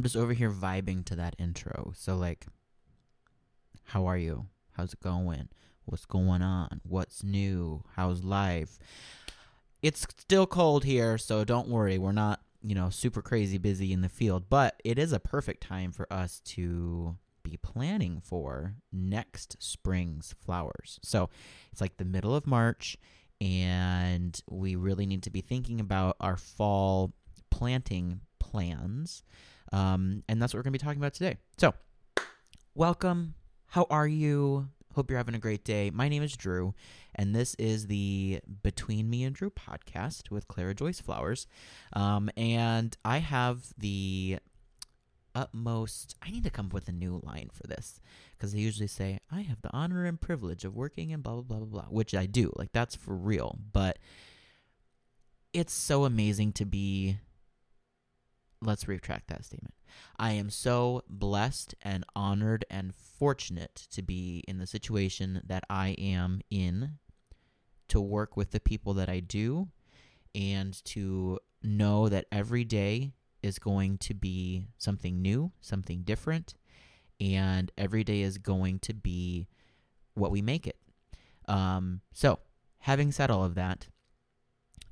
I'm just over here vibing to that intro. So like how are you? How's it going? What's going on? What's new? How's life? It's still cold here, so don't worry. We're not, you know, super crazy busy in the field, but it is a perfect time for us to be planning for next spring's flowers. So it's like the middle of March, and we really need to be thinking about our fall planting plans. Um, and that's what we're going to be talking about today. So, welcome. How are you? Hope you're having a great day. My name is Drew, and this is the Between Me and Drew podcast with Clara Joyce Flowers. Um, and I have the utmost. I need to come up with a new line for this because they usually say, I have the honor and privilege of working and blah, blah, blah, blah, blah, which I do. Like, that's for real. But it's so amazing to be. Let's retract that statement. I am so blessed and honored and fortunate to be in the situation that I am in to work with the people that I do and to know that every day is going to be something new, something different, and every day is going to be what we make it. Um, so, having said all of that,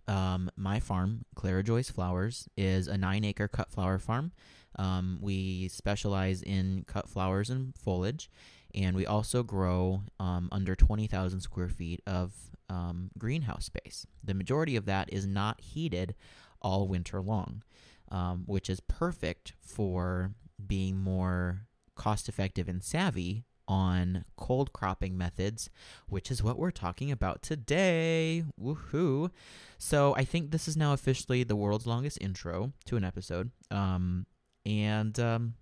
um, my farm, Clara Joyce Flowers, is a nine acre cut flower farm. Um, we specialize in cut flowers and foliage, and we also grow um, under 20,000 square feet of um, greenhouse space. The majority of that is not heated all winter long um, which is perfect for being more cost effective and savvy on cold cropping methods, which is what we're talking about today. Woohoo! So I think this is now officially the world's longest intro to an episode. Um, and um,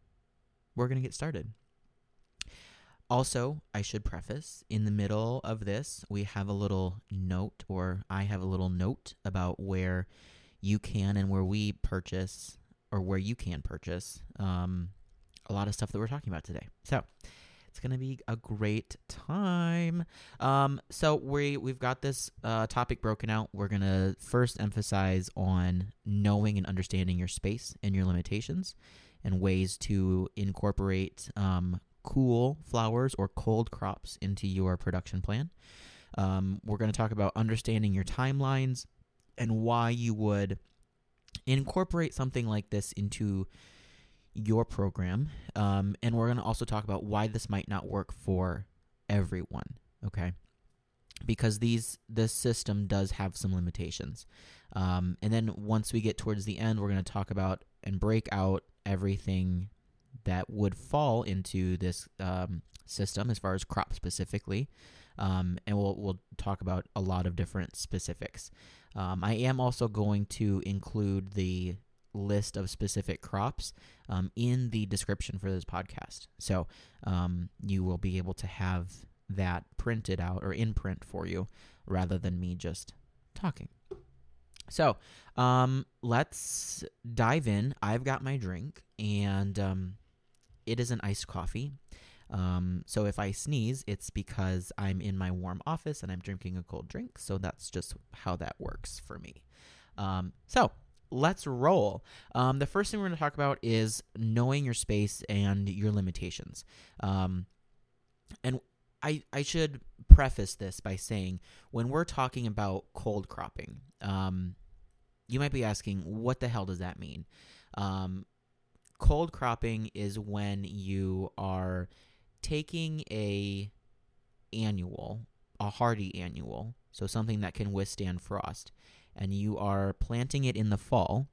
we're going to get started. Also, I should preface in the middle of this, we have a little note, or I have a little note about where you can and where we purchase or where you can purchase um, a lot of stuff that we're talking about today. So it's gonna be a great time. Um, so we we've got this uh, topic broken out. We're gonna first emphasize on knowing and understanding your space and your limitations, and ways to incorporate um, cool flowers or cold crops into your production plan. Um, we're going to talk about understanding your timelines, and why you would incorporate something like this into your program. Um, and we're going to also talk about why this might not work for everyone. Okay. Because these this system does have some limitations, um, and then once we get towards the end, we're going to talk about and break out everything that would fall into this um, system as far as crop specifically, um, and we'll we'll talk about a lot of different specifics. Um, I am also going to include the list of specific crops um, in the description for this podcast. So um, you will be able to have that printed out or in print for you rather than me just talking. So um, let's dive in. I've got my drink, and um, it is an iced coffee. Um, so if I sneeze, it's because I'm in my warm office and I'm drinking a cold drink. So that's just how that works for me. Um, so let's roll. Um, the first thing we're going to talk about is knowing your space and your limitations. Um, and I, I should preface this by saying when we're talking about cold cropping, um, you might be asking, what the hell does that mean? Um, cold cropping is when you are taking a annual, a hardy annual, so something that can withstand frost, and you are planting it in the fall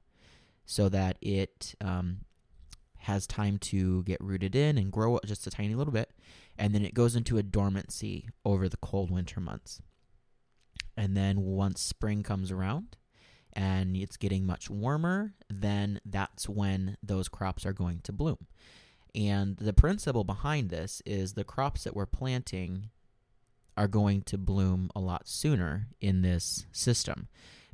so that it um, has time to get rooted in and grow just a tiny little bit, and then it goes into a dormancy over the cold winter months. And then once spring comes around and it's getting much warmer, then that's when those crops are going to bloom. And the principle behind this is the crops that we're planting are going to bloom a lot sooner in this system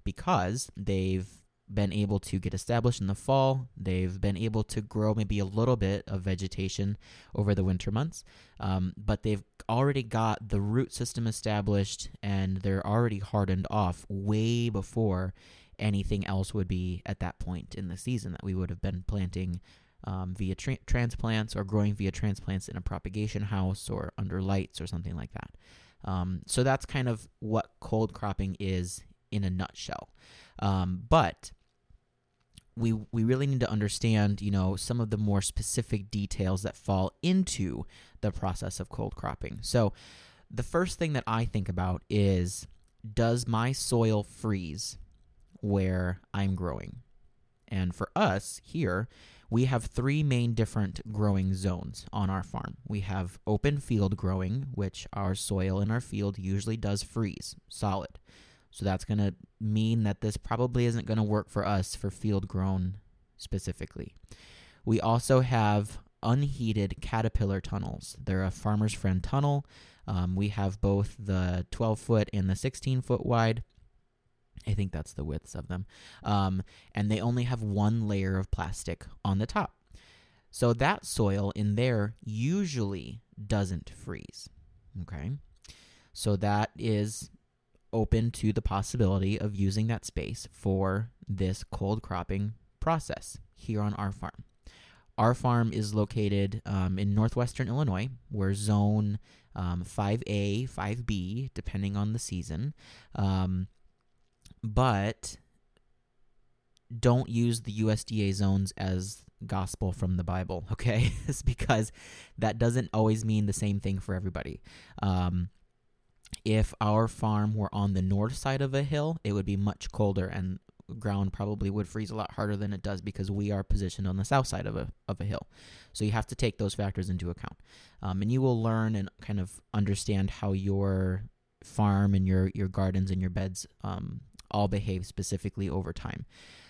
because they've been able to get established in the fall. They've been able to grow maybe a little bit of vegetation over the winter months, um, but they've already got the root system established and they're already hardened off way before anything else would be at that point in the season that we would have been planting um, via tra- transplants or growing via transplants in a propagation house or under lights or something like that. Um, so that's kind of what cold cropping is in a nutshell. Um, but we we really need to understand, you know, some of the more specific details that fall into the process of cold cropping. So the first thing that I think about is does my soil freeze where I'm growing? And for us here, we have three main different growing zones on our farm. We have open field growing, which our soil in our field usually does freeze solid. So that's going to mean that this probably isn't going to work for us for field grown specifically. We also have unheated caterpillar tunnels. They're a farmer's friend tunnel. Um, we have both the 12 foot and the 16 foot wide. I think that's the widths of them. Um, and they only have one layer of plastic on the top. So that soil in there usually doesn't freeze. Okay. So that is open to the possibility of using that space for this cold cropping process here on our farm. Our farm is located um, in northwestern Illinois. We're zone um, 5A, 5B, depending on the season. Um, but don't use the USDA zones as gospel from the Bible, okay? it's because that doesn't always mean the same thing for everybody. Um, if our farm were on the north side of a hill, it would be much colder and ground probably would freeze a lot harder than it does because we are positioned on the south side of a, of a hill. So you have to take those factors into account. Um, and you will learn and kind of understand how your farm and your, your gardens and your beds um, all behave specifically over time.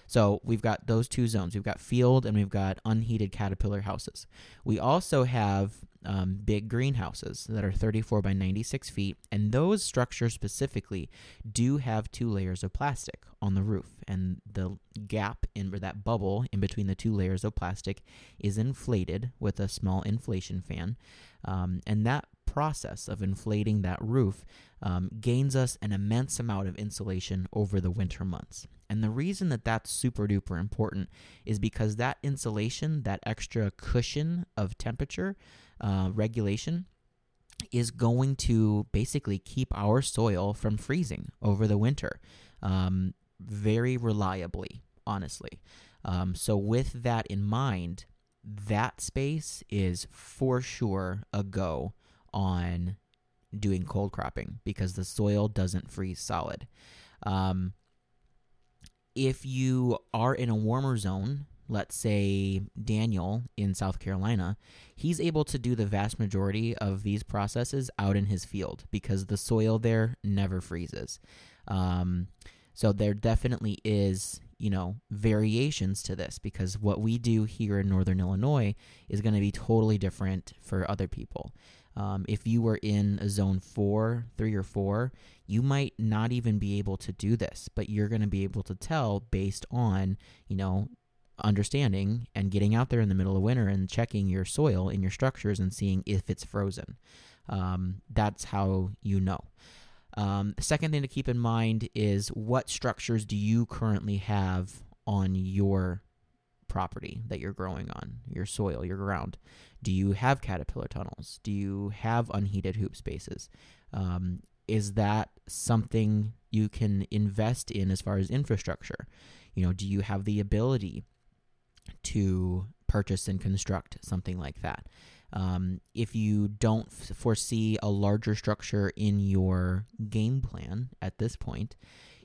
So we've got those two zones. We've got field and we've got unheated caterpillar houses. We also have um, big greenhouses that are 34 by 96 feet, and those structures specifically do have two layers of plastic on the roof, and the gap in or that bubble in between the two layers of plastic is inflated with a small inflation fan, um, and that process of inflating that roof um, gains us an immense amount of insulation over the winter months. And the reason that that's super duper important is because that insulation, that extra cushion of temperature uh, regulation, is going to basically keep our soil from freezing over the winter um, very reliably, honestly. Um, so, with that in mind, that space is for sure a go on doing cold cropping because the soil doesn't freeze solid. Um, if you are in a warmer zone, let's say Daniel in South Carolina, he's able to do the vast majority of these processes out in his field because the soil there never freezes. Um, so there definitely is, you know, variations to this because what we do here in Northern Illinois is going to be totally different for other people. Um, if you were in a zone four, three, or four, you might not even be able to do this, but you're going to be able to tell based on, you know, understanding and getting out there in the middle of winter and checking your soil in your structures and seeing if it's frozen. Um, that's how you know. Um, the second thing to keep in mind is what structures do you currently have on your property that you're growing on, your soil, your ground? Do you have caterpillar tunnels? Do you have unheated hoop spaces? Um, is that something you can invest in as far as infrastructure? You know, do you have the ability to purchase and construct something like that? Um, if you don't f- foresee a larger structure in your game plan at this point,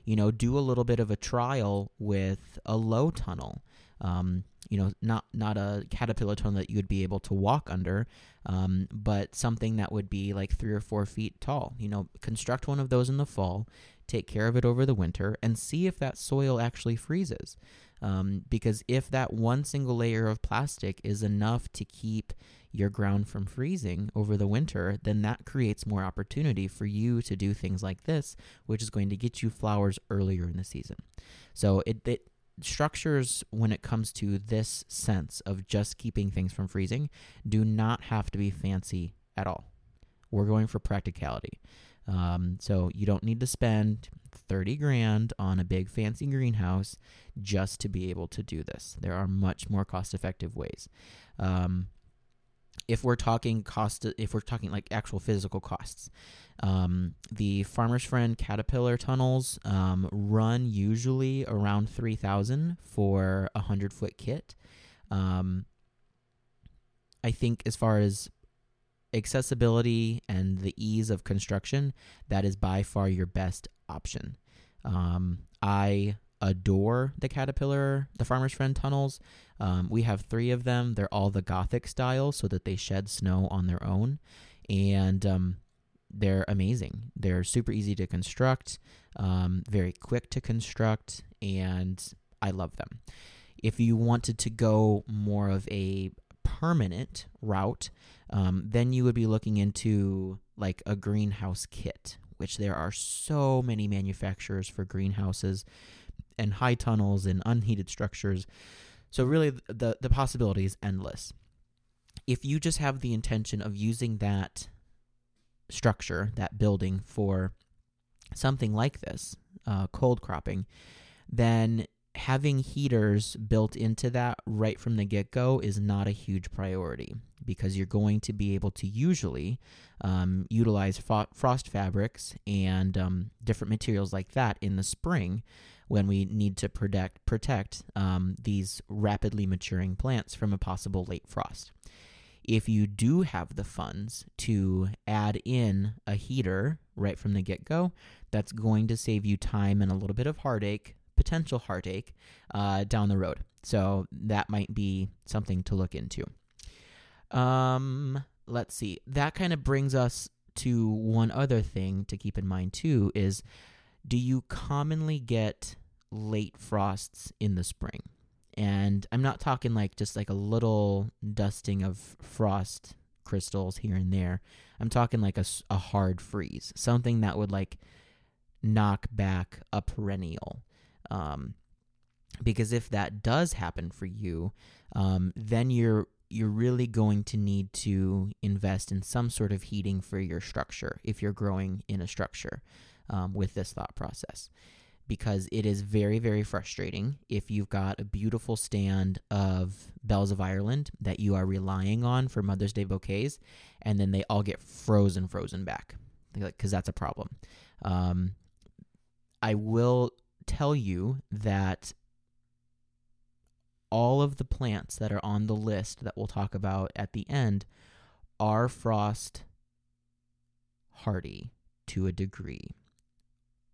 you know, do a little bit of a trial with a low tunnel. Um, you know, not not a caterpillar tunnel that you would be able to walk under, um, but something that would be like three or four feet tall. You know, construct one of those in the fall, take care of it over the winter, and see if that soil actually freezes. Um, because if that one single layer of plastic is enough to keep your ground from freezing over the winter, then that creates more opportunity for you to do things like this, which is going to get you flowers earlier in the season. So it, it structures when it comes to this sense of just keeping things from freezing do not have to be fancy at all. We're going for practicality. Um, so you don't need to spend 30 grand on a big fancy greenhouse just to be able to do this. There are much more cost effective ways. Um, if we're talking cost, if we're talking like actual physical costs, um, the Farmer's Friend Caterpillar tunnels um, run usually around 3000 for a 100 foot kit. Um, I think as far as accessibility and the ease of construction, that is by far your best option. Um, I adore the Caterpillar, the Farmer's Friend tunnels. Um, we have three of them. They're all the Gothic style so that they shed snow on their own. And um, they're amazing. They're super easy to construct, um, very quick to construct, and I love them. If you wanted to go more of a permanent route, um, then you would be looking into like a greenhouse kit, which there are so many manufacturers for greenhouses and high tunnels and unheated structures. So really, the the possibility is endless. If you just have the intention of using that structure, that building for something like this, uh, cold cropping, then having heaters built into that right from the get go is not a huge priority because you're going to be able to usually um, utilize fo- frost fabrics and um, different materials like that in the spring when we need to protect protect um, these rapidly maturing plants from a possible late frost. If you do have the funds to add in a heater right from the get go, that's going to save you time and a little bit of heartache potential heartache uh, down the road. So that might be something to look into. Um, let's see. That kind of brings us to one other thing to keep in mind too is do you commonly get late frosts in the spring? And I'm not talking like just like a little dusting of frost crystals here and there. I'm talking like a, a hard freeze, something that would like knock back a perennial. Um, because if that does happen for you, um, then you're you're really going to need to invest in some sort of heating for your structure if you're growing in a structure um, with this thought process because it is very very frustrating if you've got a beautiful stand of bells of ireland that you are relying on for mother's day bouquets and then they all get frozen frozen back because that's a problem um, i will tell you that all of the plants that are on the list that we'll talk about at the end are frost hardy to a degree.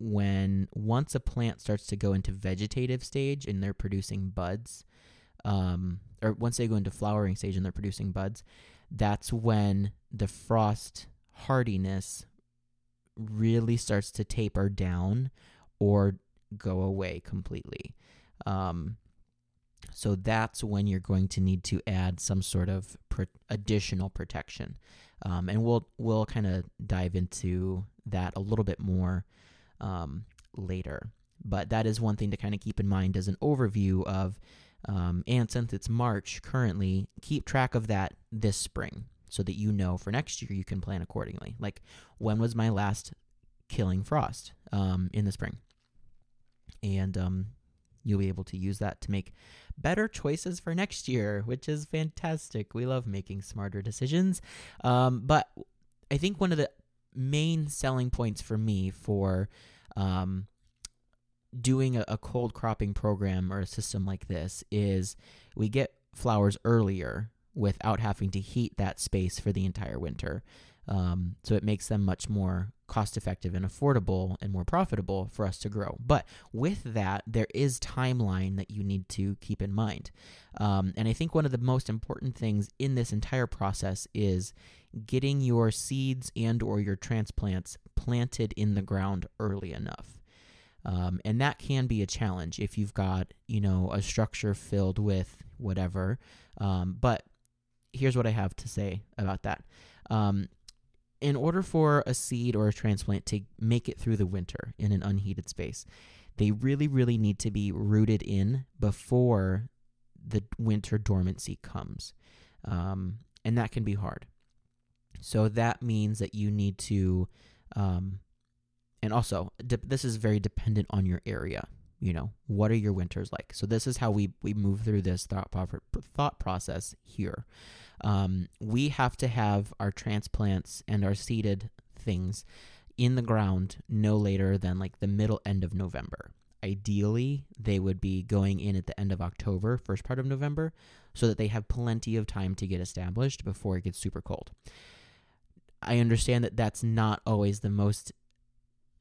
When once a plant starts to go into vegetative stage and they're producing buds, um, or once they go into flowering stage and they're producing buds, that's when the frost hardiness really starts to taper down or go away completely. Um, so that's when you're going to need to add some sort of pr- additional protection, um, and we'll we'll kind of dive into that a little bit more um, later. But that is one thing to kind of keep in mind as an overview of. Um, and since it's March currently, keep track of that this spring so that you know for next year you can plan accordingly. Like, when was my last killing frost um, in the spring? and um, you'll be able to use that to make better choices for next year, which is fantastic. We love making smarter decisions. Um, but I think one of the main selling points for me for um, doing a, a cold cropping program or a system like this is we get flowers earlier without having to heat that space for the entire winter. Um, so it makes them much more cost effective and affordable and more profitable for us to grow. But with that, there is timeline that you need to keep in mind. Um, and I think one of the most important things in this entire process is getting your seeds and or your transplants planted in the ground early enough. Um, and that can be a challenge if you've got, you know, a structure filled with whatever. Um, but here's what I have to say about that. Um, in order for a seed or a transplant to make it through the winter in an unheated space, they really, really need to be rooted in before the winter dormancy comes. Um, and that can be hard. So that means that you need to um, and also de- this is very dependent on your area. You know, what are your winters like? So this is how we we move through this thought thought process here. Um, we have to have our transplants and our seeded things in the ground no later than like the middle end of November. Ideally, they would be going in at the end of October, first part of November, so that they have plenty of time to get established before it gets super cold. I understand that that's not always the most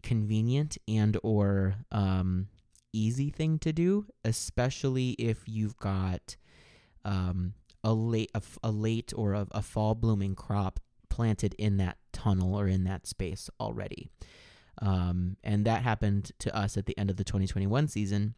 convenient and or um, easy thing to do, especially if you've got um, a late a, a late or a, a fall blooming crop planted in that tunnel or in that space already. Um, and that happened to us at the end of the 2021 season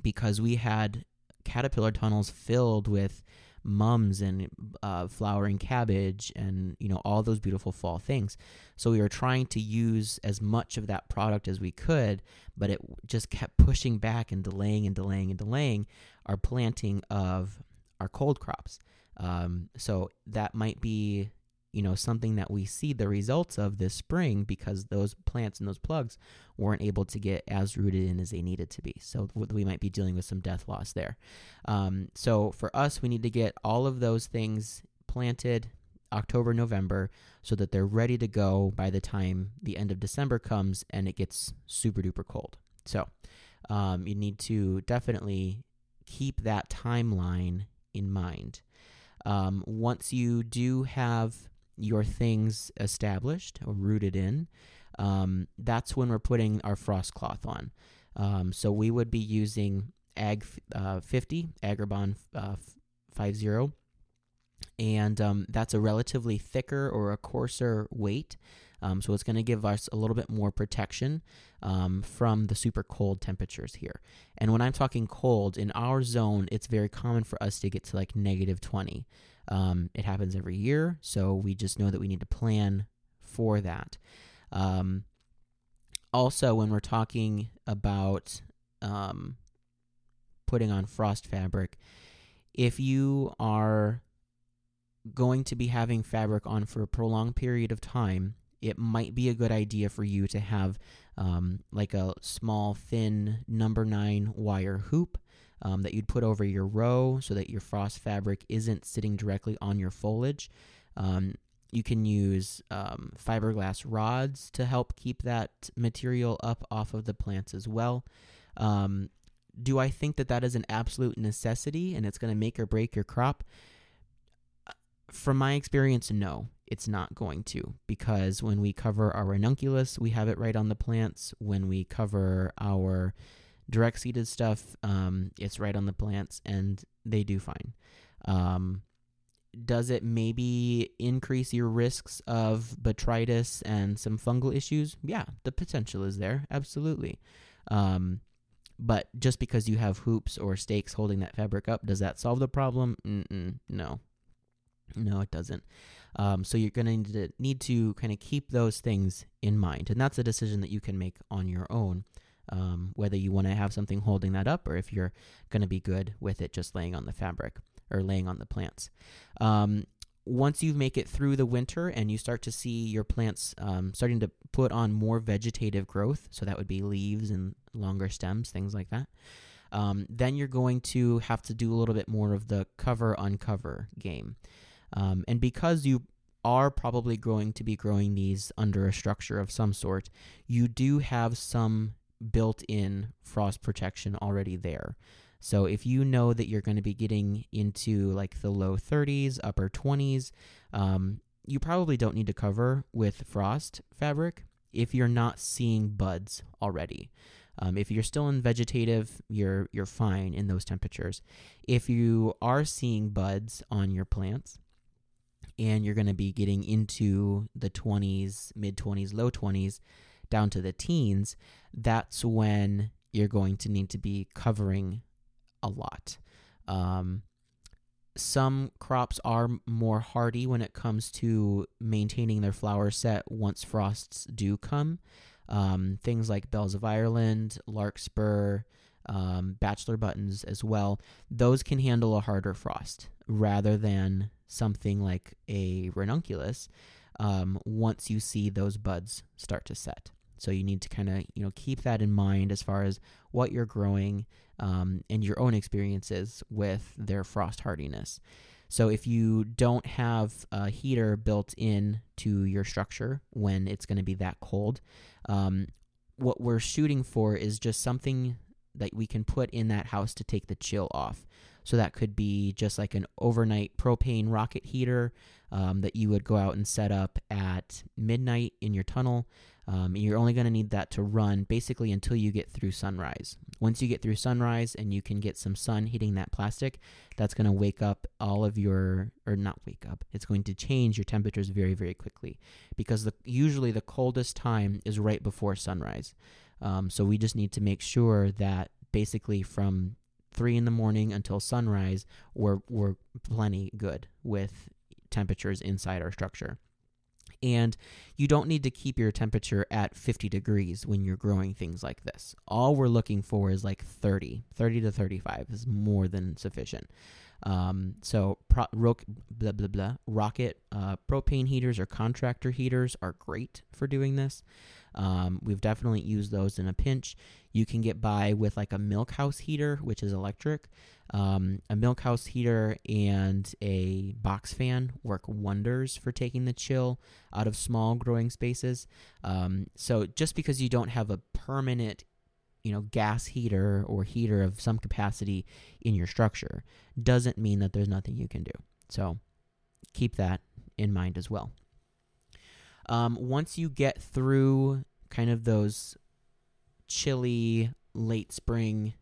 because we had caterpillar tunnels filled with mums and uh, flowering cabbage and you know all those beautiful fall things. So we were trying to use as much of that product as we could but it just kept pushing back and delaying and delaying and delaying our planting of our cold crops. Um, so that might be you know something that we see the results of this spring because those plants and those plugs weren't able to get as rooted in as they needed to be. So we might be dealing with some death loss there. Um, so for us we need to get all of those things planted october november so that they're ready to go by the time the end of december comes and it gets super duper cold. So um, you need to definitely keep that timeline in mind. Um, once you do have your things established or rooted in, um, that's when we're putting our frost cloth on. Um, so we would be using Ag uh, 50, Agribon uh, 50, and um, that's a relatively thicker or a coarser weight. Um, so it's going to give us a little bit more protection um, from the super cold temperatures here. And when I'm talking cold, in our zone, it's very common for us to get to like negative 20. Um, it happens every year, so we just know that we need to plan for that. Um, also, when we're talking about um, putting on frost fabric, if you are going to be having fabric on for a prolonged period of time, it might be a good idea for you to have um, like a small, thin number nine wire hoop um, that you'd put over your row so that your frost fabric isn't sitting directly on your foliage. Um, you can use um, fiberglass rods to help keep that material up off of the plants as well. Um, do I think that that is an absolute necessity and it's going to make or break your crop? From my experience, no, it's not going to because when we cover our ranunculus, we have it right on the plants. When we cover our direct seeded stuff, um, it's right on the plants and they do fine. Um, does it maybe increase your risks of botrytis and some fungal issues? Yeah, the potential is there, absolutely. Um, but just because you have hoops or stakes holding that fabric up, does that solve the problem? Mm-mm, no, no, it doesn't. Um, so you're going to need to need to kind of keep those things in mind, and that's a decision that you can make on your own um, whether you want to have something holding that up or if you're going to be good with it just laying on the fabric or laying on the plants. Um, once you make it through the winter and you start to see your plants um, starting to put on more vegetative growth, so that would be leaves and longer stems, things like that, um, then you're going to have to do a little bit more of the cover uncover game. Um, and because you are probably going to be growing these under a structure of some sort, you do have some built in frost protection already there. So if you know that you're going to be getting into like the low 30s, upper 20s, um, you probably don't need to cover with frost fabric if you're not seeing buds already. Um, if you're still in vegetative, you're you're fine in those temperatures. If you are seeing buds on your plants, and you're going to be getting into the 20s, mid 20s, low 20s, down to the teens, that's when you're going to need to be covering a lot. Um, some crops are more hardy when it comes to maintaining their flower set once frosts do come. Um, things like bells of Ireland, larkspur, um, bachelor buttons as well, those can handle a harder frost rather than something like a ranunculus um, once you see those buds start to set. So you need to kind of you know keep that in mind as far as what you're growing um, and your own experiences with their frost hardiness. So if you don't have a heater built in to your structure when it's going to be that cold, um, what we're shooting for is just something that we can put in that house to take the chill off. So that could be just like an overnight propane rocket heater um, that you would go out and set up at midnight in your tunnel. Um, you're only going to need that to run basically until you get through sunrise. Once you get through sunrise and you can get some sun hitting that plastic, that's going to wake up all of your, or not wake up, it's going to change your temperatures very, very quickly because the, usually the coldest time is right before sunrise. Um, so we just need to make sure that basically from three in the morning until sunrise, we're, we're plenty good with temperatures inside our structure. And you don't need to keep your temperature at 50 degrees when you're growing things like this. All we're looking for is like 30. 30 to 35 is more than sufficient. Um, so, pro- ro- blah, blah, blah, rocket uh, propane heaters or contractor heaters are great for doing this. Um, we've definitely used those in a pinch. You can get by with like a milk house heater, which is electric. Um, a milk house heater and a box fan work wonders for taking the chill out of small growing spaces. Um, so just because you don't have a permanent you know gas heater or heater of some capacity in your structure doesn't mean that there's nothing you can do so keep that in mind as well um, once you get through kind of those chilly late spring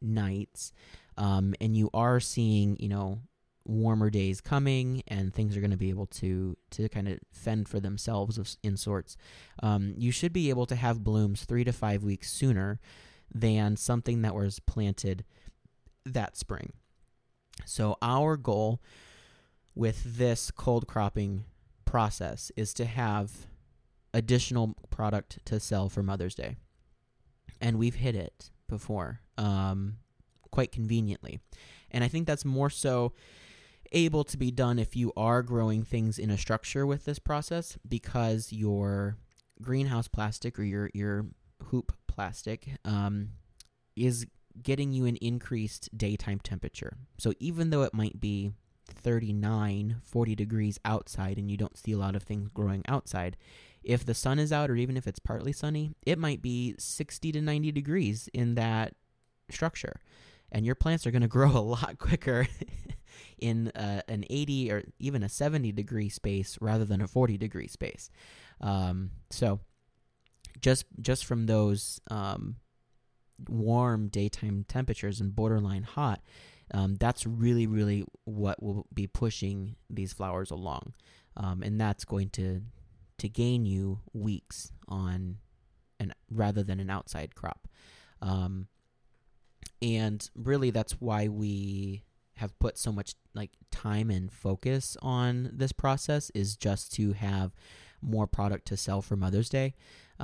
nights, um, and you are seeing, you know, warmer days coming, and things are going to be able to to kind of fend for themselves of, in sorts. Um, you should be able to have blooms three to five weeks sooner than something that was planted that spring. So our goal with this cold cropping process is to have additional product to sell for Mother's Day. And we've hit it before, um, quite conveniently. And I think that's more so able to be done if you are growing things in a structure with this process because your greenhouse plastic or your, your hoop plastic um, is getting you an increased daytime temperature. So even though it might be 39, 40 degrees outside and you don't see a lot of things growing outside, if the sun is out or even if it's partly sunny, it might be 60 to 90 degrees in that structure. And your plants are going to grow a lot quicker in uh, an 80 or even a 70 degree space rather than a 40 degree space. Um, so just just from those um, warm daytime temperatures and borderline hot, um, that's really, really what will be pushing these flowers along. Um, and that's going to to gain you weeks on an rather than an outside crop. Um, and really that's why we have put so much like time and focus on this process is just to have more product to sell for Mother's Day.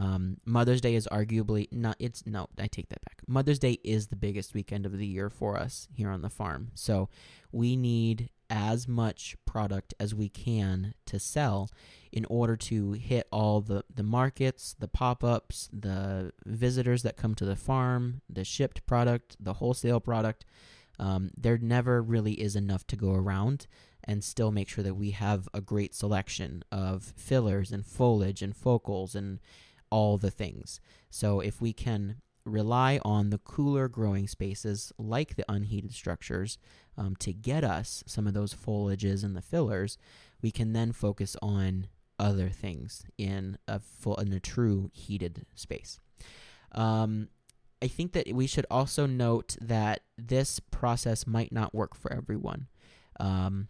Um, Mother's Day is arguably not. It's no. I take that back. Mother's Day is the biggest weekend of the year for us here on the farm. So we need as much product as we can to sell in order to hit all the, the markets, the pop ups, the visitors that come to the farm, the shipped product, the wholesale product. Um, there never really is enough to go around and still make sure that we have a great selection of fillers and foliage and focals and all the things. So if we can rely on the cooler growing spaces like the unheated structures um, to get us some of those foliages and the fillers, we can then focus on other things in a full in a true heated space. Um, I think that we should also note that this process might not work for everyone. Um,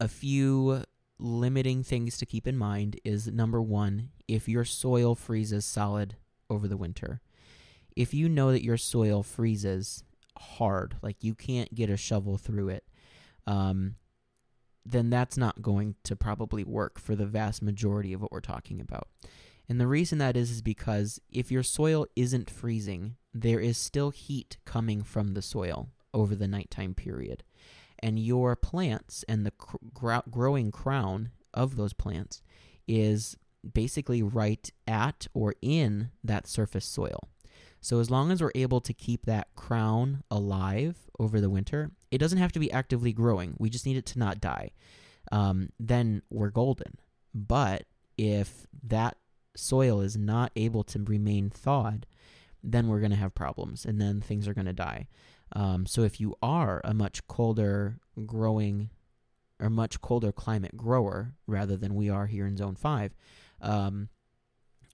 a few limiting things to keep in mind is number one, if your soil freezes solid over the winter. If you know that your soil freezes hard, like you can't get a shovel through it, um, then that's not going to probably work for the vast majority of what we're talking about. And the reason that is is because if your soil isn't freezing, there is still heat coming from the soil over the nighttime period and your plants and the cr- growing crown of those plants is basically right at or in that surface soil. So as long as we're able to keep that crown alive over the winter, it doesn't have to be actively growing. We just need it to not die. Um, then we're golden. But if that soil is not able to remain thawed, then we're going to have problems and then things are going to die. Um, so if you are a much colder growing or much colder climate grower rather than we are here in zone 5, um,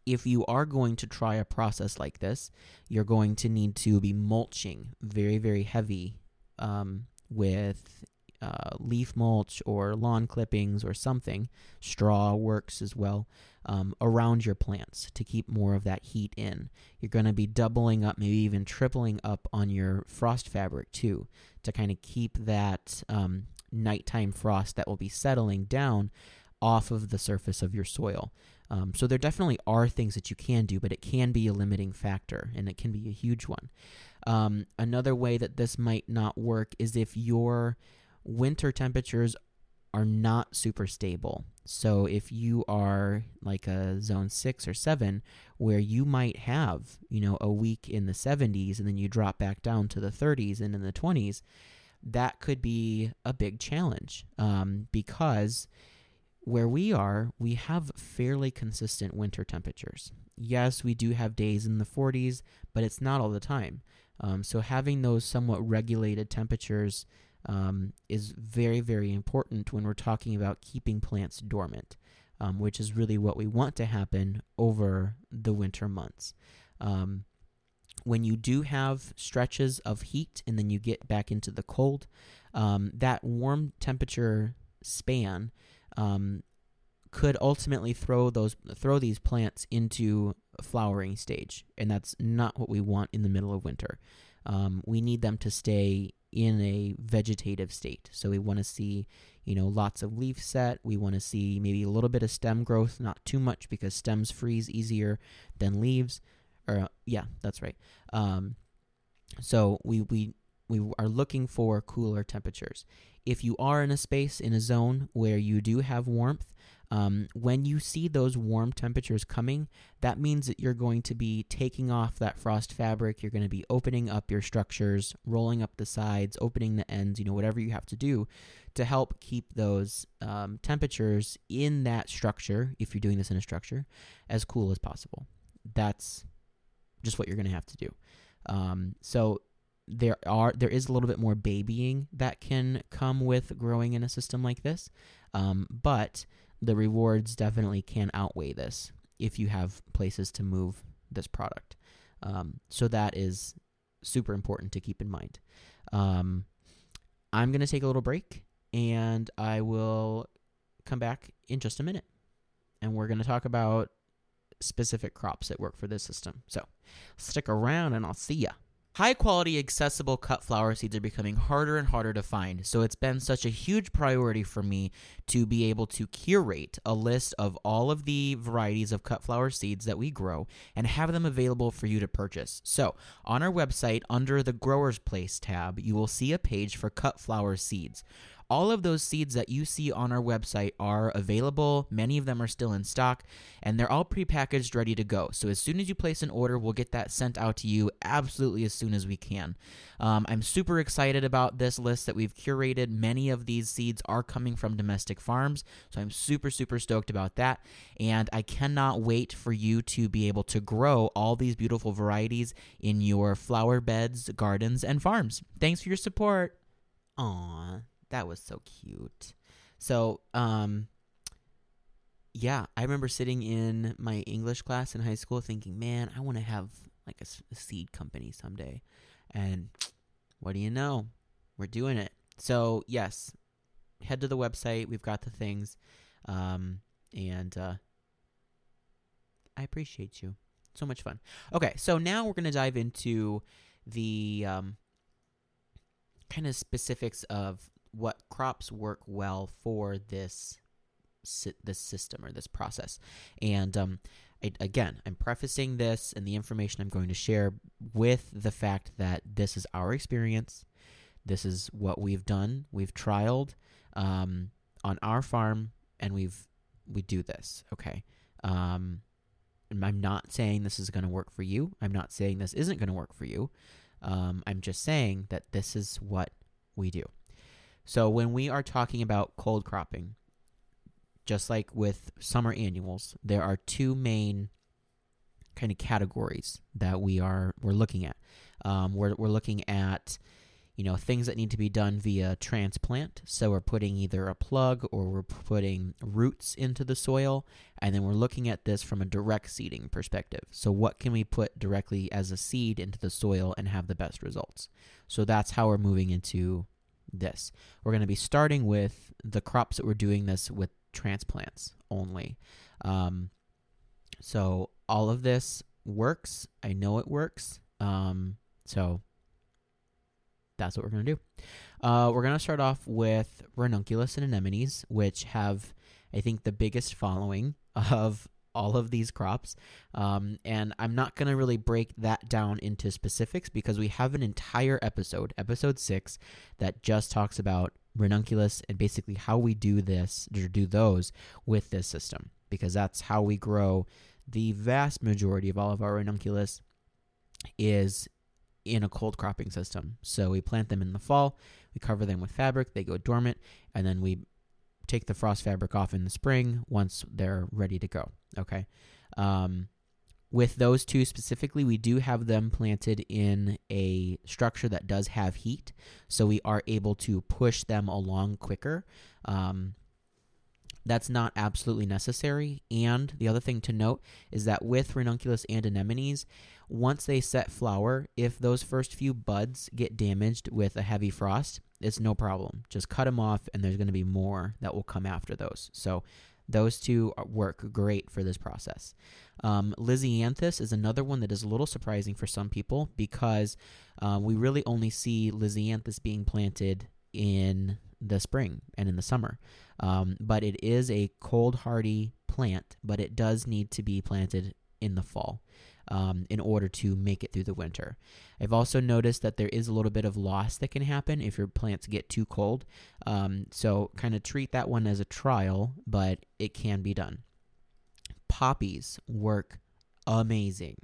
if you are going to try a process like this, you're going to need to be mulching very, very heavy um, with uh, leaf mulch or lawn clippings or something. Straw works as well um, around your plants to keep more of that heat in. You're going to be doubling up, maybe even tripling up on your frost fabric too, to kind of keep that um, nighttime frost that will be settling down off of the surface of your soil. Um, so there definitely are things that you can do, but it can be a limiting factor, and it can be a huge one. Um, another way that this might not work is if your winter temperatures are not super stable. So if you are like a zone 6 or 7 where you might have, you know, a week in the 70s and then you drop back down to the 30s and in the 20s, that could be a big challenge um, because where we are, we have fairly consistent winter temperatures. Yes, we do have days in the 40s, but it's not all the time. Um, so having those somewhat regulated temperatures um, is very, very important when we're talking about keeping plants dormant, um, which is really what we want to happen over the winter months. Um, when you do have stretches of heat and then you get back into the cold, um, that warm temperature span um, could ultimately throw those throw these plants into a flowering stage, and that's not what we want in the middle of winter. Um, we need them to stay in a vegetative state. So we want to see, you know, lots of leaf set. We want to see maybe a little bit of stem growth, not too much because stems freeze easier than leaves. Or uh, yeah, that's right. Um, so we we we are looking for cooler temperatures. If you are in a space in a zone where you do have warmth, um, when you see those warm temperatures coming, that means that you're going to be taking off that frost fabric. You're going to be opening up your structures, rolling up the sides, opening the ends, you know, whatever you have to do to help keep those um, temperatures in that structure, if you're doing this in a structure, as cool as possible. That's just what you're going to have to do. Um, so there are there is a little bit more babying that can come with growing in a system like this, um, but the rewards definitely can outweigh this if you have places to move this product. Um, so that is super important to keep in mind. Um, I'm going to take a little break and I will come back in just a minute. And we're going to talk about specific crops that work for this system. So stick around and I'll see ya. High quality, accessible cut flower seeds are becoming harder and harder to find, so it's been such a huge priority for me to be able to curate a list of all of the varieties of cut flower seeds that we grow and have them available for you to purchase. So, on our website, under the Growers Place tab, you will see a page for cut flower seeds. All of those seeds that you see on our website are available. Many of them are still in stock, and they're all prepackaged, ready to go. So as soon as you place an order, we'll get that sent out to you absolutely as soon as we can. Um, I'm super excited about this list that we've curated. Many of these seeds are coming from domestic farms, so I'm super, super stoked about that. And I cannot wait for you to be able to grow all these beautiful varieties in your flower beds, gardens, and farms. Thanks for your support. Aww. That was so cute. So, um, yeah, I remember sitting in my English class in high school thinking, man, I want to have like a, a, seed company someday. And what do you know? We're doing it. So, yes, head to the website. We've got the things. Um, and uh, I appreciate you. So much fun. Okay, so now we're going to dive into the um, kind of specifics of what crops work well for this this system or this process. And um, again, I'm prefacing this and the information I'm going to share with the fact that this is our experience. This is what we've done. We've trialed um, on our farm, and we've we do this. Okay. Um, I'm not saying this is going to work for you. I'm not saying this isn't going to work for you. Um, I'm just saying that this is what we do. So when we are talking about cold cropping, just like with summer annuals, there are two main kind of categories that we are we're looking at. Um, we're we're looking at you know things that need to be done via transplant. So we're putting either a plug or we're putting roots into the soil, and then we're looking at this from a direct seeding perspective. So what can we put directly as a seed into the soil and have the best results? So that's how we're moving into this. We're going to be starting with the crops that we're doing this with transplants only. Um, so all of this works. I know it works. Um, so that's what we're going to do. Uh, we're going to start off with ranunculus and anemones, which have, I think, the biggest following of all of these crops. Um, and I'm not going to really break that down into specifics because we have an entire episode, episode six, that just talks about ranunculus and basically how we do this or do those with this system because that's how we grow the vast majority of all of our ranunculus is in a cold cropping system. So we plant them in the fall, we cover them with fabric, they go dormant, and then we take the frost fabric off in the spring once they're ready to go. Okay. Um, with those two specifically, we do have them planted in a structure that does have heat, so we are able to push them along quicker. Um, that's not absolutely necessary. And the other thing to note is that with ranunculus and anemones, once they set flower, if those first few buds get damaged with a heavy frost, it's no problem. Just cut them off, and there's going to be more that will come after those. So those two work great for this process. Um, Lisianthus is another one that is a little surprising for some people because um, we really only see Lisianthus being planted in the spring and in the summer. Um, but it is a cold hardy plant, but it does need to be planted in the fall um, in order to make it through the winter. I've also noticed that there is a little bit of loss that can happen if your plants get too cold. Um, so, kind of treat that one as a trial, but it can be done. Poppies work amazing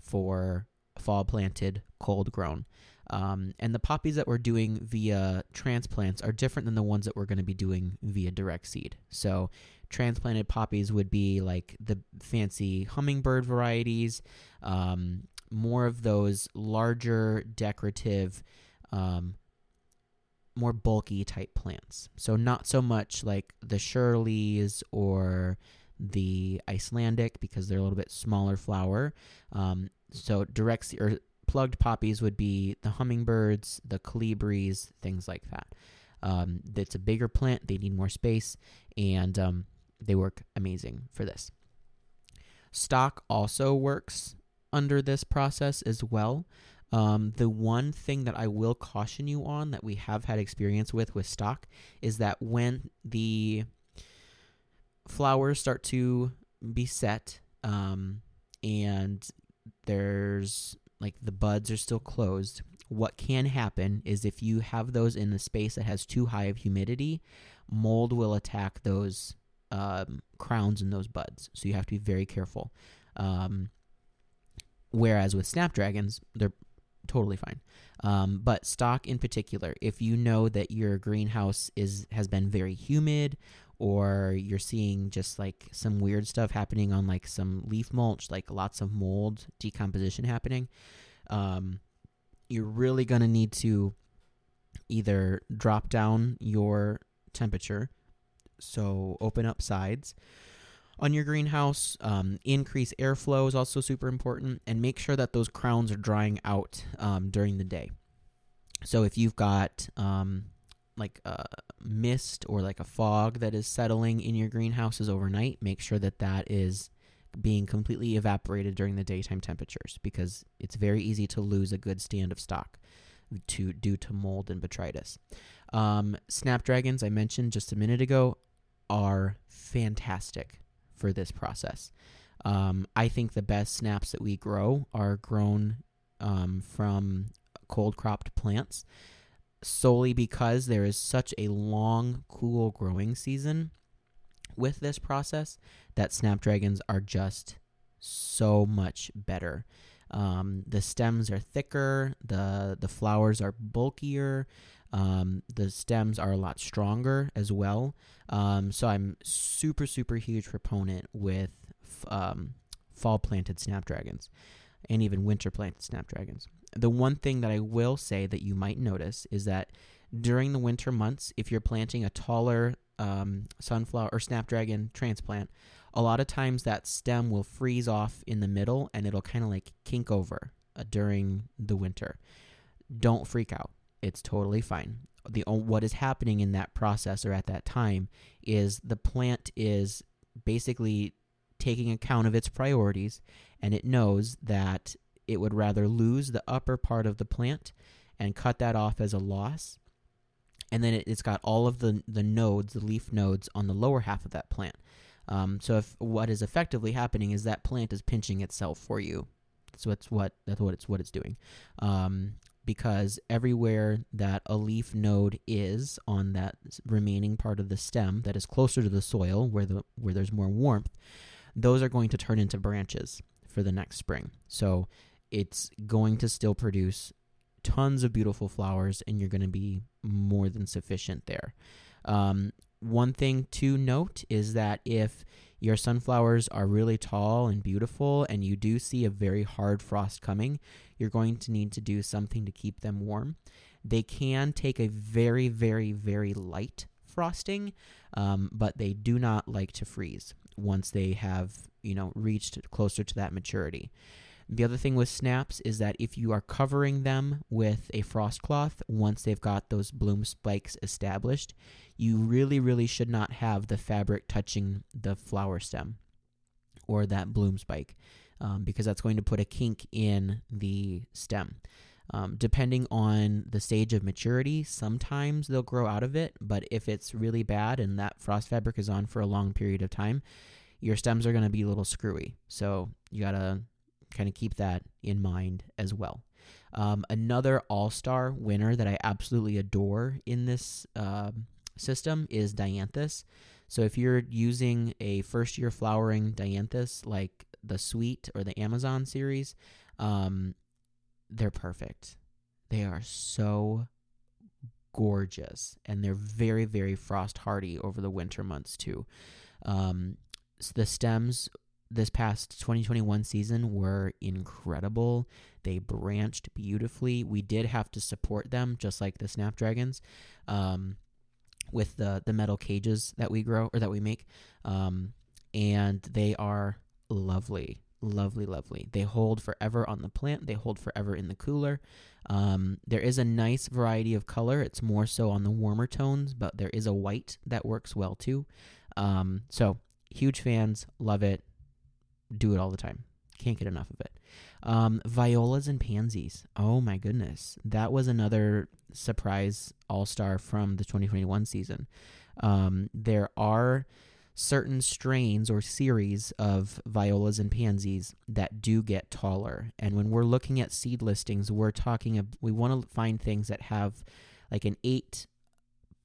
for fall planted, cold grown. Um, and the poppies that we're doing via transplants are different than the ones that we're going to be doing via direct seed. So, transplanted poppies would be like the fancy hummingbird varieties, um, more of those larger, decorative, um, more bulky type plants. So, not so much like the Shirleys or the Icelandic because they're a little bit smaller flower. Um, so, direct or plugged poppies would be the hummingbirds, the colibris, things like that. Um, it's a bigger plant; they need more space, and um, they work amazing for this. Stock also works under this process as well. Um, the one thing that I will caution you on that we have had experience with with stock is that when the flowers start to be set um, and there's like the buds are still closed, what can happen is if you have those in a space that has too high of humidity, mold will attack those um, crowns and those buds. So you have to be very careful. Um, whereas with snapdragons, they're totally fine. Um, but stock in particular, if you know that your greenhouse is has been very humid or you're seeing just like some weird stuff happening on like some leaf mulch, like lots of mold decomposition happening, um, you're really to need to either drop down your temperature, so open up sides on your greenhouse. Um, increase airflow is also super important, and make sure that those crowns are drying out um, during the day. So if you've got um, like a mist or like a fog that is settling in your greenhouses overnight, make sure that that is being completely evaporated during the daytime temperatures because it's very easy to lose a good stand of stock to due to mold and botrytis. Um, snapdragons, I mentioned just a minute ago, are fantastic for this process. Um, I think the best snaps that we grow are grown um, from cold cropped plants solely because there is such a long, cool growing season with this process that snapdragons are just so much better. Um, the stems are thicker, the the flowers are bulkier, um, the stems are a lot stronger as well. Um, so I'm super super huge proponent with um, fall planted snapdragons and even winter planted snapdragons. The one thing that I will say that you might notice is that during the winter months, if you're planting a taller um, sunflower or snapdragon transplant, a lot of times that stem will freeze off in the middle and it'll kind of like kink over uh, during the winter. Don't freak out. It's totally fine. The what is happening in that process or at that time is the plant is basically taking account of its priorities and it knows that it would rather lose the upper part of the plant and cut that off as a loss and then it, has got all of the the nodes, the leaf nodes on the lower half of that plant. Um, so if what is effectively happening is that plant is pinching itself for you. So it's what that's what it's what it's doing. Um, because everywhere that a leaf node is on that remaining part of the stem that is closer to the soil where the where there's more warmth, those are going to turn into branches for the next spring. So it's going to still produce tons of beautiful flowers and you're going to be more than sufficient there. Um, one thing to note is that if your sunflowers are really tall and beautiful and you do see a very hard frost coming, you're going to need to do something to keep them warm. They can take a very, very, very light frosting, um, but they do not like to freeze once they have, you know, reached closer to that maturity. The other thing with snaps is that if you are covering them with a frost cloth, once they've got those bloom spikes established, you really, really should not have the fabric touching the flower stem or that bloom spike um, because that's going to put a kink in the stem. Um, depending on the stage of maturity, sometimes they'll grow out of it, but if it's really bad and that frost fabric is on for a long period of time, your stems are going to be a little screwy. So you got to kind of keep that in mind as well. Um, another all star winner that I absolutely adore in this uh, system is Dianthus. So if you're using a first year flowering Dianthus like the Sweet or the Amazon series, um, they're perfect. They are so gorgeous and they're very, very frost hardy over the winter months too. Um, the stems this past 2021 season were incredible. They branched beautifully. We did have to support them, just like the Snapdragons, um, with the the metal cages that we grow or that we make, um, and they are lovely, lovely, lovely. They hold forever on the plant. They hold forever in the cooler. Um, there is a nice variety of color. It's more so on the warmer tones, but there is a white that works well too. Um, so huge fans, love it do it all the time. Can't get enough of it. Um, violas and pansies. Oh my goodness. That was another surprise all star from the 2021 season. Um, there are certain strains or series of violas and pansies that do get taller. And when we're looking at seed listings, we're talking, of, we want to find things that have like an eight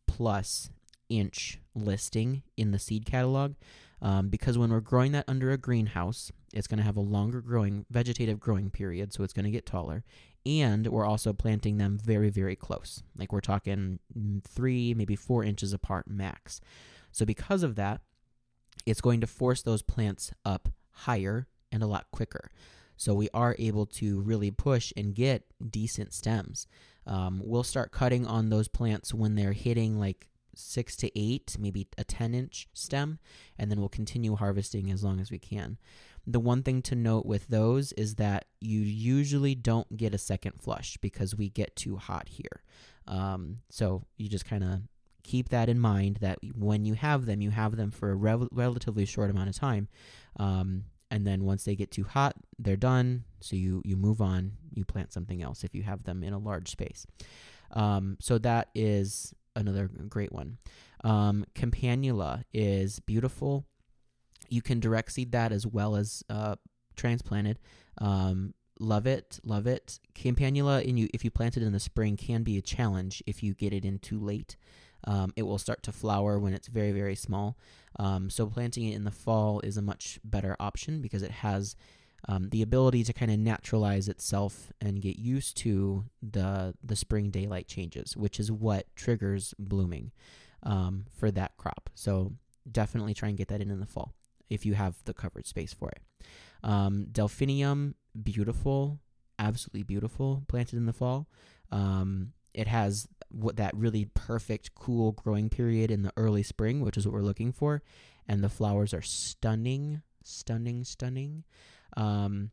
plus inch listing in the seed catalog um, because when we're growing that under a greenhouse, it's going to have a longer growing vegetative growing period, so it's going to get taller. And we're also planting them very, very close. Like we're talking three, maybe four inches apart max. So because of that, it's going to force those plants up higher and a lot quicker. So we are able to really push and get decent stems. Um, we'll start cutting on those plants when they're hitting like six to eight, maybe a 10 inch stem, and then we'll continue harvesting as long as we can. The one thing to note with those is that you usually don't get a second flush because we get too hot here. Um, so you just kind of keep that in mind that when you have them, you have them for a rel- relatively short amount of time. Um, and then once they get too hot, they're done. So you, you move on, you plant something else if you have them in a large space. Um, so that is another great one. Um, Campanula is beautiful. You can direct seed that as well as uh, transplanted. Um, love it, love it. Campanula, in you if you plant it in the spring, can be a challenge if you get it in too late. Um, it will start to flower when it's very, very small. Um, so planting it in the fall is a much better option because it has um, the ability to kind of naturalize itself and get used to the the spring daylight changes, which is what triggers blooming um, for that crop. So definitely try and get that in in the fall if you have the covered space for it. Um, Delphinium, beautiful, absolutely beautiful, planted in the fall. Um, it has what that really perfect cool growing period in the early spring, which is what we're looking for, and the flowers are stunning, stunning, stunning. Um,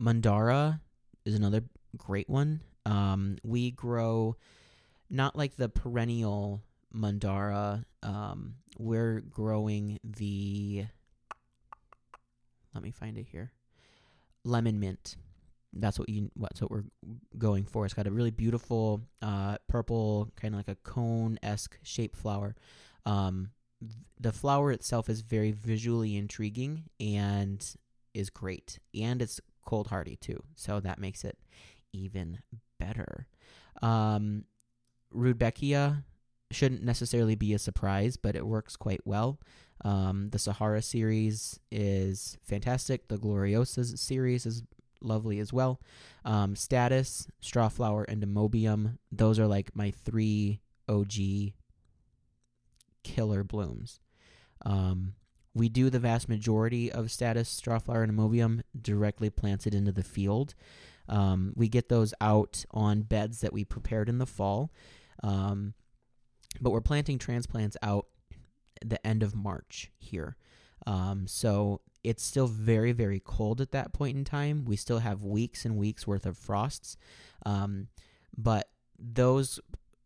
Monarda is another great one. Um, we grow not like the perennial Monarda. Um, we're growing the. Let me find it here. Lemon mint. That's what you. That's what we're going for. It's got a really beautiful uh, purple, kind of like a cone esque shaped flower. Um, the flower itself is very visually intriguing and is great, and it's cold hardy too, so that makes it even better. Um, Rudbeckia shouldn't necessarily be a surprise, but it works quite well. Um, the Sahara series is fantastic. The Gloriosas series is lovely as well. Um, Statice, Strawflower, and Ammobium, those are like my three OG killer blooms. Um, we do the vast majority of Statice, Strawflower, and Ammobium directly planted into the field. Um, we get those out on beds that we prepared in the fall. Um, but we're planting transplants out the end of March here. Um, so it's still very, very cold at that point in time. We still have weeks and weeks worth of frosts. Um, but those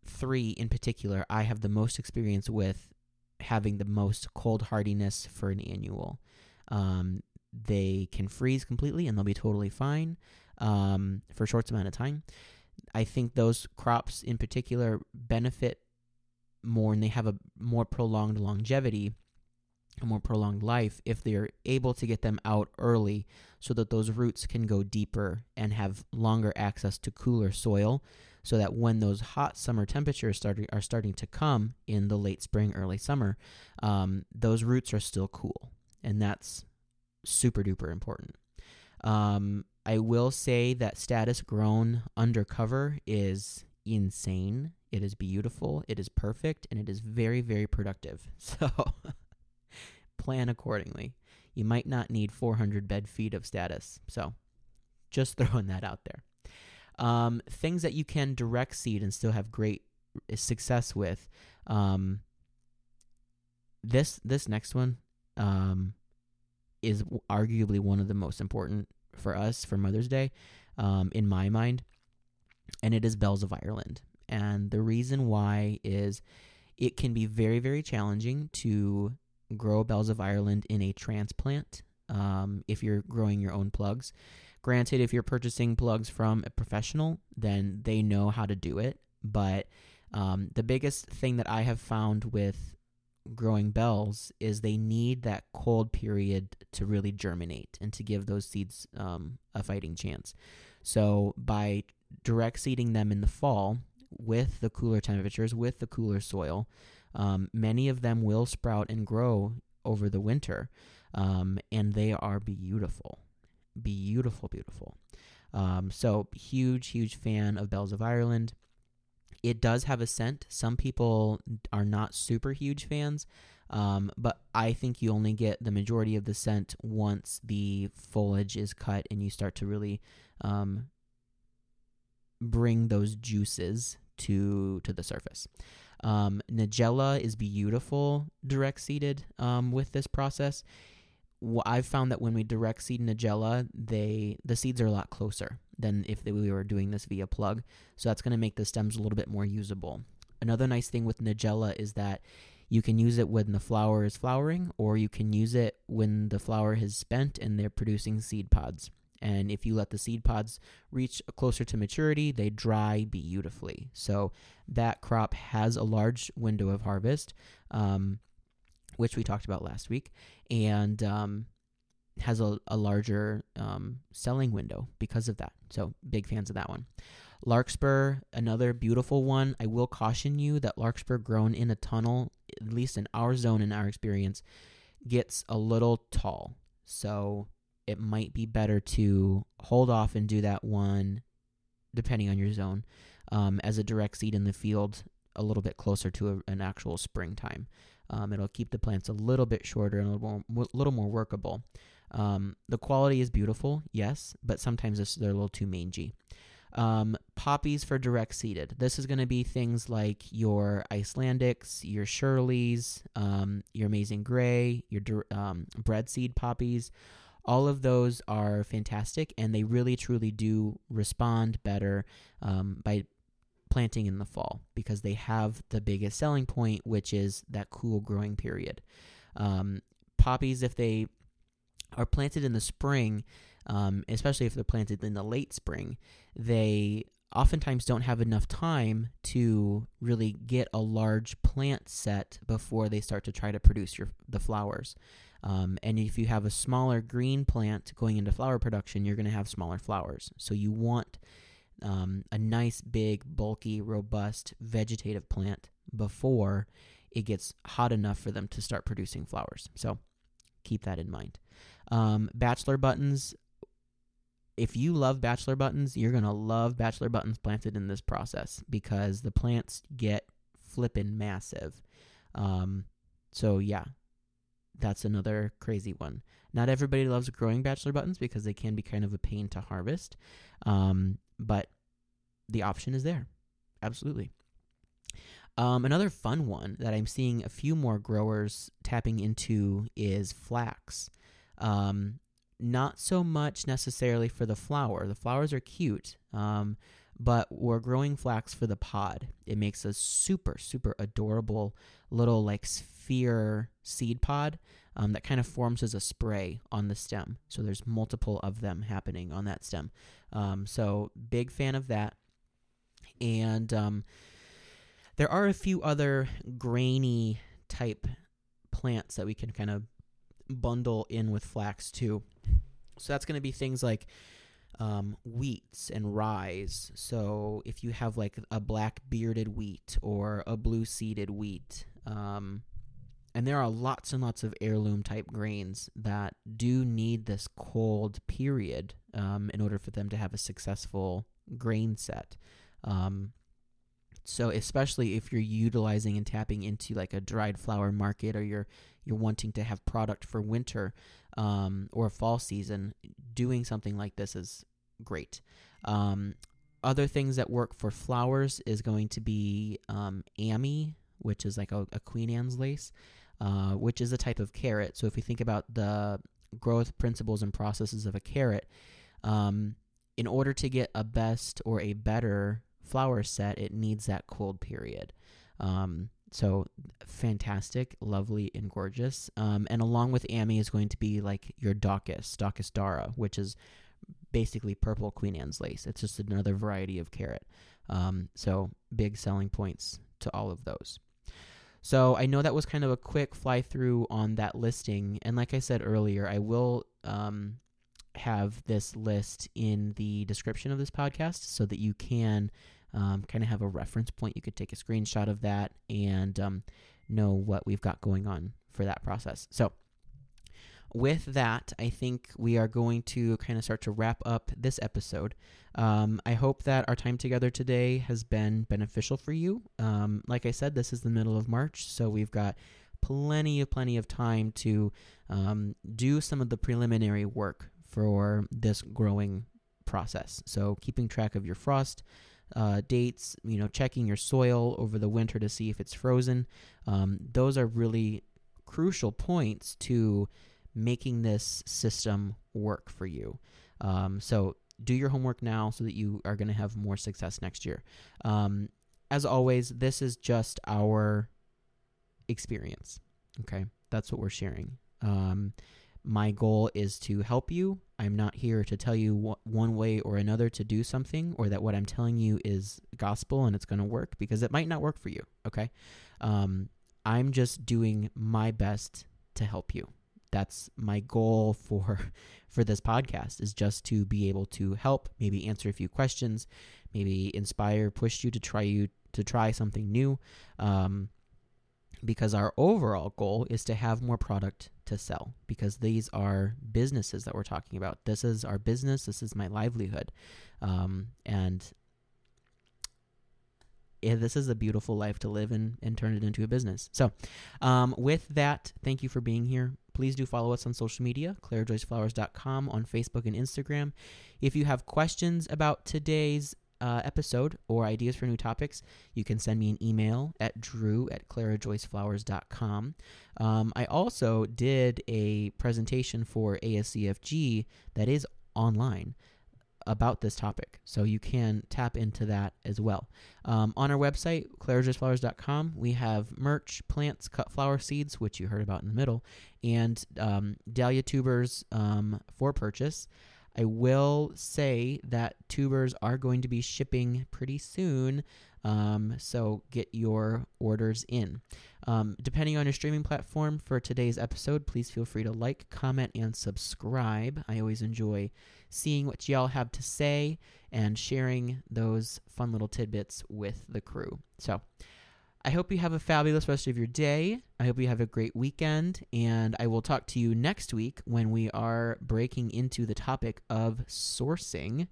three in particular, I have the most experience with having the most cold hardiness for an annual. Um, they can freeze completely and they'll be totally fine um, for a short amount of time. I think those crops in particular benefit more and they have a more prolonged longevity, a more prolonged life if they're able to get them out early so that those roots can go deeper and have longer access to cooler soil so that when those hot summer temperatures start, are starting to come in the late spring, early summer, um, those roots are still cool. And that's super duper important. Um, I will say that statice grown undercover is insane. It is beautiful, it is perfect, and it is very, very productive. So plan accordingly. You might not need 400 bed feet of statice. So just throwing that out there. Um, things that you can direct seed and still have great success with. Um, this this next one um, is arguably one of the most important for us for Mother's Day, um, in my mind, and it is Bells of Ireland. And the reason why is it can be very, very challenging to grow Bells of Ireland in a transplant um, if you're growing your own plugs. Granted, if you're purchasing plugs from a professional, then they know how to do it. But um, the biggest thing that I have found with growing bells is they need that cold period to really germinate and to give those seeds um, a fighting chance. So by direct seeding them in the fall, with the cooler temperatures, with the cooler soil. Um, many of them will sprout and grow over the winter, um, and they are beautiful. Beautiful, beautiful. Um, so, huge, huge fan of Bells of Ireland. It does have a scent. Some people are not super huge fans, um, but I think you only get the majority of the scent once the foliage is cut and you start to really um, bring those juices to to the surface. Um, Nigella is beautiful direct seeded um, with this process. I've found that when we direct seed Nigella, they the seeds are a lot closer than if they, we were doing this via plug. So that's going to make the stems a little bit more usable. Another nice thing with Nigella is that you can use it when the flower is flowering, or you can use it when the flower has spent and they're producing seed pods. And if you let the seed pods reach closer to maturity, they dry beautifully. So that crop has a large window of harvest, um, which we talked about last week. And um, has a, a larger um, selling window because of that. So big fans of that one. Larkspur, another beautiful one. I will caution you that larkspur grown in a tunnel, at least in our zone, in our experience, gets a little tall. So it might be better to hold off and do that one, depending on your zone, um, as a direct seed in the field a little bit closer to a, an actual springtime. Um, it'll keep the plants a little bit shorter and a little more, little more workable. Um, the quality is beautiful, yes, but sometimes they're a little too mangy. Um, poppies for direct seeded. This is going to be things like your Icelandics, your Shirleys, um, your Amazing Gray, your um, bread seed poppies. All of those are fantastic, and they really truly do respond better um, by planting in the fall because they have the biggest selling point, which is that cool growing period. Um, poppies, if they are planted in the spring, um, especially if they're planted in the late spring, they oftentimes don't have enough time to really get a large plant set before they start to try to produce your the flowers. Um, and if you have a smaller green plant going into flower production, you're going to have smaller flowers. So you want um, a nice, big, bulky, robust vegetative plant before it gets hot enough for them to start producing flowers. So keep that in mind. Um, bachelor buttons. If you love bachelor buttons, you're going to love bachelor buttons planted in this process because the plants get flippin' massive. Um, so, yeah, that's another crazy one. Not everybody loves growing bachelor buttons because they can be kind of a pain to harvest, um, but the option is there. Absolutely. Um, another fun one that I'm seeing a few more growers tapping into is flax. Um, not so much necessarily for the flower. The flowers are cute, um, but we're growing flax for the pod. It makes a super, super adorable little like sphere seed pod um, that kind of forms as a spray on the stem. So there's multiple of them happening on that stem. Um, so big fan of that. And um, there are a few other grainy type plants that we can kind of bundle in with flax too. So that's going to be things like um, wheats and rye. So if you have like a black bearded wheat or a blue seeded wheat, um, and there are lots and lots of heirloom type grains that do need this cold period um, in order for them to have a successful grain set. Um, so especially if you're utilizing and tapping into like a dried flower market or you're you're wanting to have product for winter um, or fall season, doing something like this is great. Um, other things that work for flowers is going to be um, Ammi, which is like a, a Queen Anne's lace, uh, which is a type of carrot. So if you think about the growth principles and processes of a carrot, um, in order to get a best or a better flower set, it needs that cold period. Um, so fantastic, lovely, and gorgeous. Um, and along with Ammi is going to be like your Daucus, Daucus dara, which is basically purple Queen Anne's lace. It's just another variety of carrot. Um, so big selling points to all of those. So I know that was kind of a quick fly through on that listing. And like I said earlier, I will um, have this list in the description of this podcast so that you can um, kind of have a reference point. You could take a screenshot of that and um, know what we've got going on for that process. So, with that, I think we are going to kind of start to wrap up this episode. Um, I hope that our time together today has been beneficial for you. Um, like I said, this is the middle of March, so we've got plenty of plenty of time to um, do some of the preliminary work for this growing process. So keeping track of your frost uh, dates, you know, checking your soil over the winter to see if it's frozen. Um, those are really crucial points to making this system work for you. Um, so do your homework now so that you are going to have more success next year. Um, as always, this is just our experience. Okay, that's what we're sharing. Um, my goal is to help you. I'm not here to tell you wh- one way or another to do something or that what I'm telling you is gospel and it's going to work because it might not work for you. Okay. Um, I'm just doing my best to help you. That's my goal for for this podcast is just to be able to help, maybe answer a few questions, maybe inspire, push you to try you to try something new. Um, because our overall goal is to have more product to sell because these are businesses that we're talking about. This is our business, this is my livelihood. Um, and yeah, this is a beautiful life to live and, and turn it into a business. So, um, with that, thank you for being here. Please do follow us on social media, clairejoyceflowers.com on Facebook and Instagram. If you have questions about today's uh, episode or ideas for new topics, you can send me an email at drew at clarajoyceflowers.com. Um, I also did a presentation for ASCFG that is online about this topic. So you can tap into that as well. Um, on our website, clarajoyceflowers.com, we have merch, plants, cut flower seeds, which you heard about in the middle, and um, dahlia tubers um, for purchase. I will say that tubers are going to be shipping pretty soon, um, so get your orders in. Um, depending on your streaming platform for today's episode, please feel free to like, comment, and subscribe. I always enjoy seeing what y'all have to say and sharing those fun little tidbits with the crew. So, I hope you have a fabulous rest of your day. I hope you have a great weekend, and I will talk to you next week when we are breaking into the topic of sourcing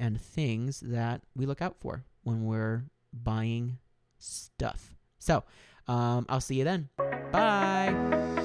and things that we look out for when we're buying stuff. So, um, I'll see you then. Bye.